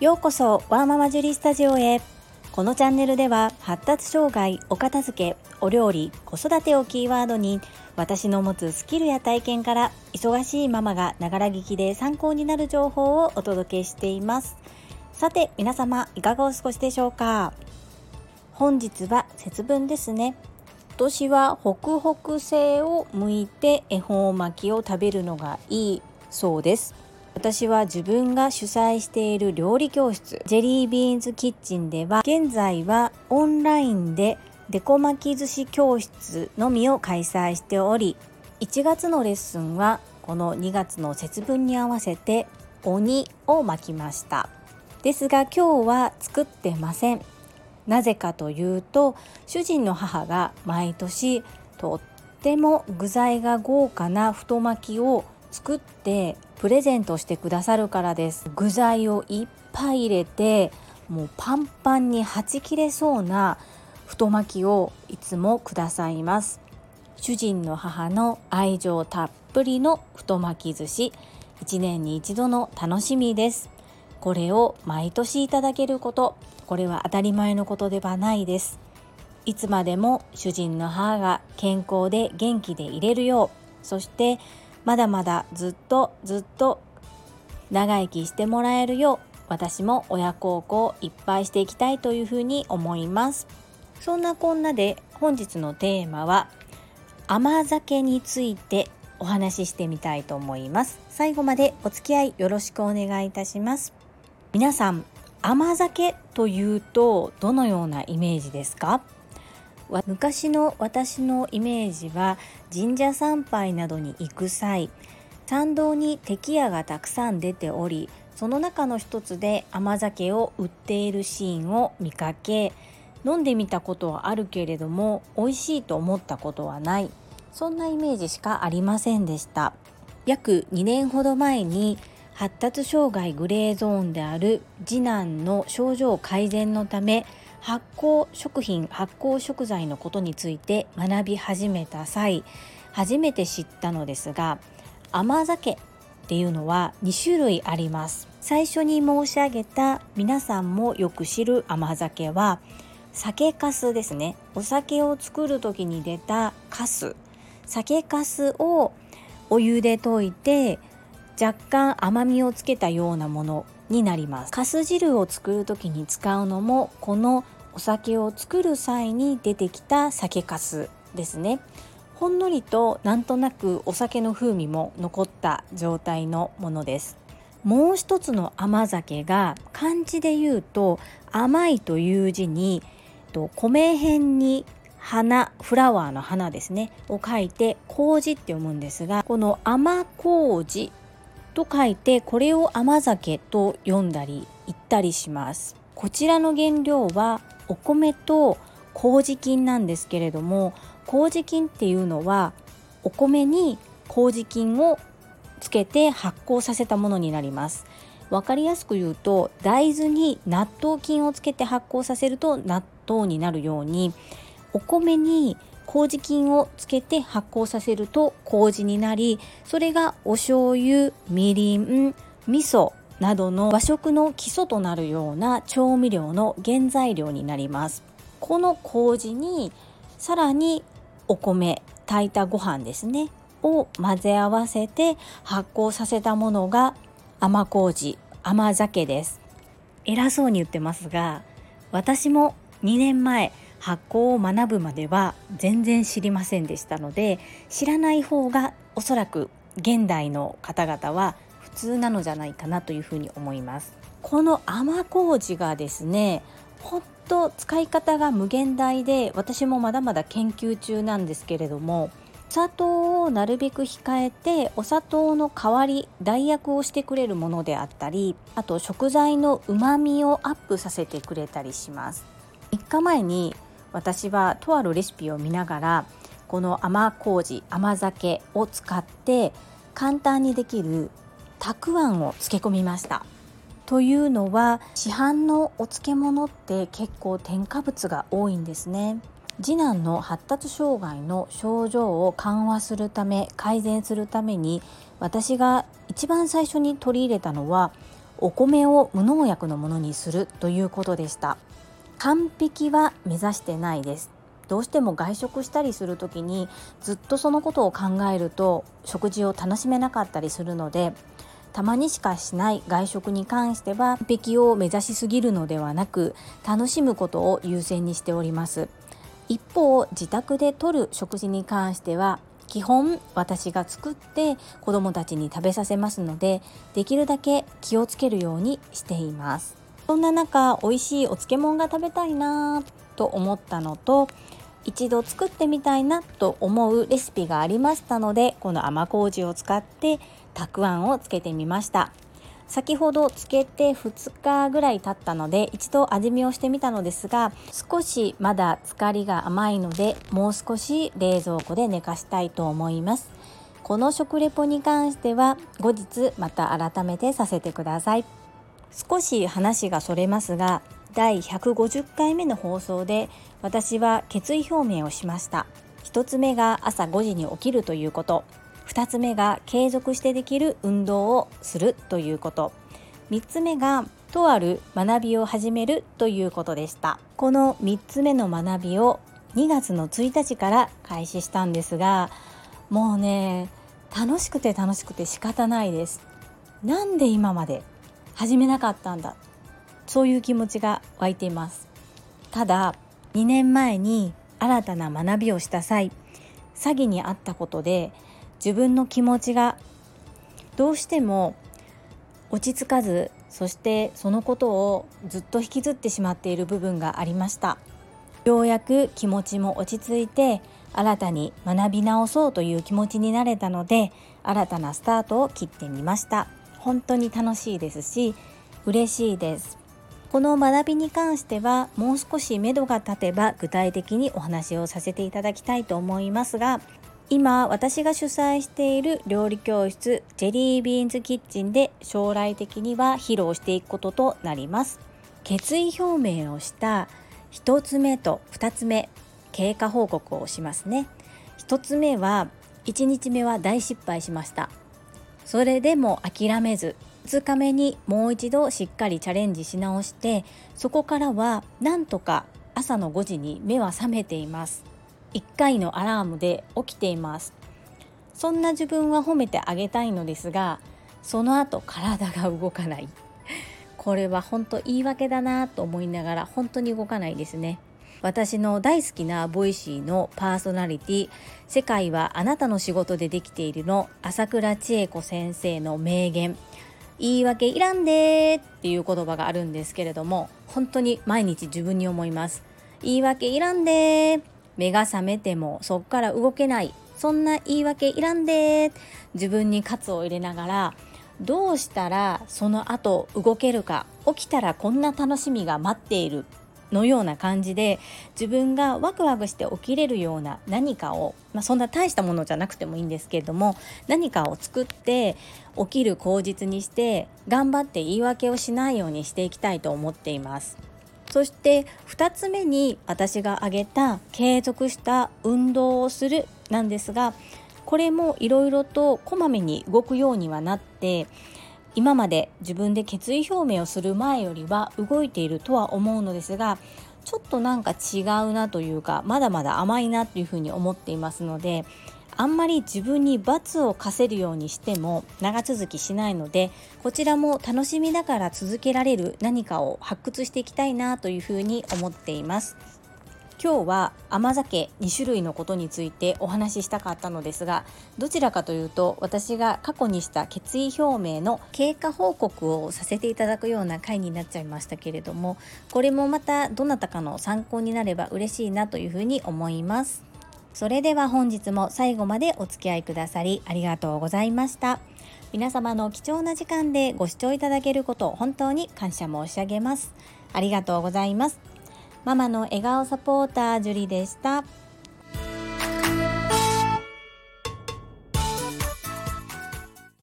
ようこそワーママジュリスタジオへ。このチャンネルでは発達障害お片付けお料理子育てをキーワードに私の持つスキルや体験から忙しいママがながら聞きで参考になる情報をお届けしています。さて皆様いかがお過ごしでしょうか？本日は節分ですね。年は北北西を向いて恵方巻きを食べるのがいいそうです。私は自分が主催している料理教室ジェリービーンズキッチンでは現在はオンラインでデコ巻き寿司教室のみを開催しており1月のレッスンはこの2月の節分に合わせて鬼を巻きました。ですが今日は作ってません。なぜかというと主人の母が毎年とっても具材が豪華な太巻きを作ってプレゼントしてくださるからです。具材をいっぱい入れてもうパンパンにはち切れそうな太巻きをいつもくださいます。主人の母の愛情たっぷりの太巻き寿司。1年に一度の楽しみです。これを毎年いただけること。これは当たり前のことではないです。いつまでも主人の母が健康で元気でいれるようそしてまだまだずっとずっと長生きしてもらえるよう私も親孝行いっぱいしていきたいというふうに思います。そんなこんなで本日のテーマは甘酒についてお話ししてみたいと思います。最後までお付き合いよろしくお願いいたします。皆さん甘酒というとどのようなイメージですか？昔の私のイメージは神社参拝などに行く際参道に敵屋がたくさん出ておりその中の一つで甘酒を売っているシーンを見かけ飲んでみたことはあるけれども美味しいと思ったことはない。そんなイメージしかありませんでした。約2年ほど前に発達障害グレーゾーンである次男の症状改善のため発酵食品発酵食材のことについて学び始めた際初めて知ったのですが甘酒っていうのは2種類あります。最初に申し上げた皆さんもよく知る甘酒は酒粕ですね。お酒を作る時に出た粕。酒粕をお湯で溶いて若干甘みをつけたようなものになります。粕汁を作る時に使うのもこのお酒を作る際に出てきた酒粕ですね。ほんのりとなんとなくお酒の風味も残った状態のものです。もう一つの甘酒が漢字で言うと甘いという字に米辺に花フラワーの花ですねを書いて麹って読むんですがこの甘麹と書いてこれを甘酒と読んだり言ったりします。こちらの原料はお米と麹菌なんですけれども麹菌っていうのはお米に麹菌をつけて発酵させたものになります。わかりやすく言うと大豆に納豆菌をつけて発酵させると納豆になるようにお米に麹菌をつけて発酵させると麹になりそれがお醤油みりん味噌などの和食の基礎となるような調味料の原材料になります。この麹にさらにお米炊いたご飯ですねを混ぜ合わせて発酵させたものが甘麹甘酒です。偉そうに言ってますが私も2年前発酵を学ぶまでは全然知りませんでしたので知らない方がおそらく現代の方々は普通なのじゃないかなというふうに思います。この甘麹がですねほんと使い方が無限大で私もまだまだ研究中なんですけれどもお砂糖をなるべく控えてお砂糖の代わり代役をしてくれるものであったりあと食材のうまみをアップさせてくれたりします。3日前に私はとあるレシピを見ながらこの甘麹甘酒を使って簡単にできるたくあんを漬け込みました。というのは市販のお漬物って結構添加物が多いんですね。次男の発達障害の症状を緩和するため改善するために私が一番最初に取り入れたのはお米を無農薬のものにするということでした。完璧は目指してないです。どうしても外食したりする時にずっとそのことを考えると食事を楽しめなかったりするのでたまにしかしない外食に関しては完璧を目指しすぎるのではなく楽しむことを優先にしております。一方自宅でとる食事に関しては基本私が作って子どもたちに食べさせますのでできるだけ気をつけるようにしています。そんな中美味しいお漬物が食べたいなと思ったのと一度作ってみたいなと思うレシピがありましたのでこの甘麹を使ってたくあんをつけてみました。先ほどつけて2日ぐらい経ったので一度味見をしてみたのですが少しまだ漬かりが甘いのでもう少し冷蔵庫で寝かしたいと思います。この食レポに関しては後日また改めてさせてください。少し話がそれますが第150回目の放送で私は決意表明をしました。1つ目が朝5時に起きるということ。2つ目が継続してできる運動をするということ。3つ目がとある学びを始めるということでした。この3つ目の学びを2月の1日から開始したんですがもうね楽しくて楽しくて仕方ないです。なんで今まで始めなかったんだ。そういう気持ちが湧いています。ただ2年前に新たな学びをした際詐欺にあったことで自分の気持ちがどうしても落ち着かずそしてそのことをずっと引きずってしまっている部分がありました。ようやく気持ちも落ち着いて新たに学び直そうという気持ちになれたので新たなスタートを切ってみました。本当に楽しいですし嬉しいです。この学びに関してはもう少し目処が立てば具体的にお話をさせていただきたいと思いますが今私が主催している料理教室ジェリービーンズキッチンで将来的には披露していくこととなります。決意表明をした1つ目と2つ目経過報告をしますね。1つ目は1日目は大失敗しました。それでも諦めず2日目にもう一度しっかりチャレンジし直してそこからはなんとか朝の5時に目は覚めています。1回のアラームで起きています。そんな自分は褒めてあげたいのですがその後体が動かない。これは本当言い訳だなと思いながら本当に動かないですね。私の大好きな Voicy のパーソナリティ「世界はあなたの仕事でできている」の朝倉千恵子先生の名言「言い訳いらんで」っていう言葉があるんですけれども本当に毎日自分に思います。言い訳いらんで目が覚めてもそっから動けない。そんな言い訳いらんで自分に喝を入れながらどうしたらその後動けるか起きたらこんな楽しみが待っている。のような感じで自分がワクワクして起きれるような何かを、まあ、そんな大したものじゃなくてもいいんですけれども何かを作って起きる口実にして頑張って言い訳をしないようにしていきたいと思っています。そして2つ目に私が挙げた継続した運動をするなんですがこれもいろいろとこまめに動くようにはなって今まで自分で決意表明をする前よりは動いているとは思うのですがちょっとなんか違うなというかまだまだ甘いなというふうに思っていますのであんまり自分に罰を課せるようにしても長続きしないのでこちらも楽しみながら続けられる何かを発掘していきたいなというふうに思っています。今日は甘酒2種類のことについてお話ししたかったのですがどちらかというと私が過去にした決意表明の経過報告をさせていただくような回になっちゃいましたけれどもこれもまたどなたかの参考になれば嬉しいなというふうに思いますそれでは本日も最後までお付き合いくださりありがとうございました。皆様の貴重な時間でご視聴いただけることを本当に感謝申し上げます。ありがとうございます。ママの笑顔サポータージュリでした。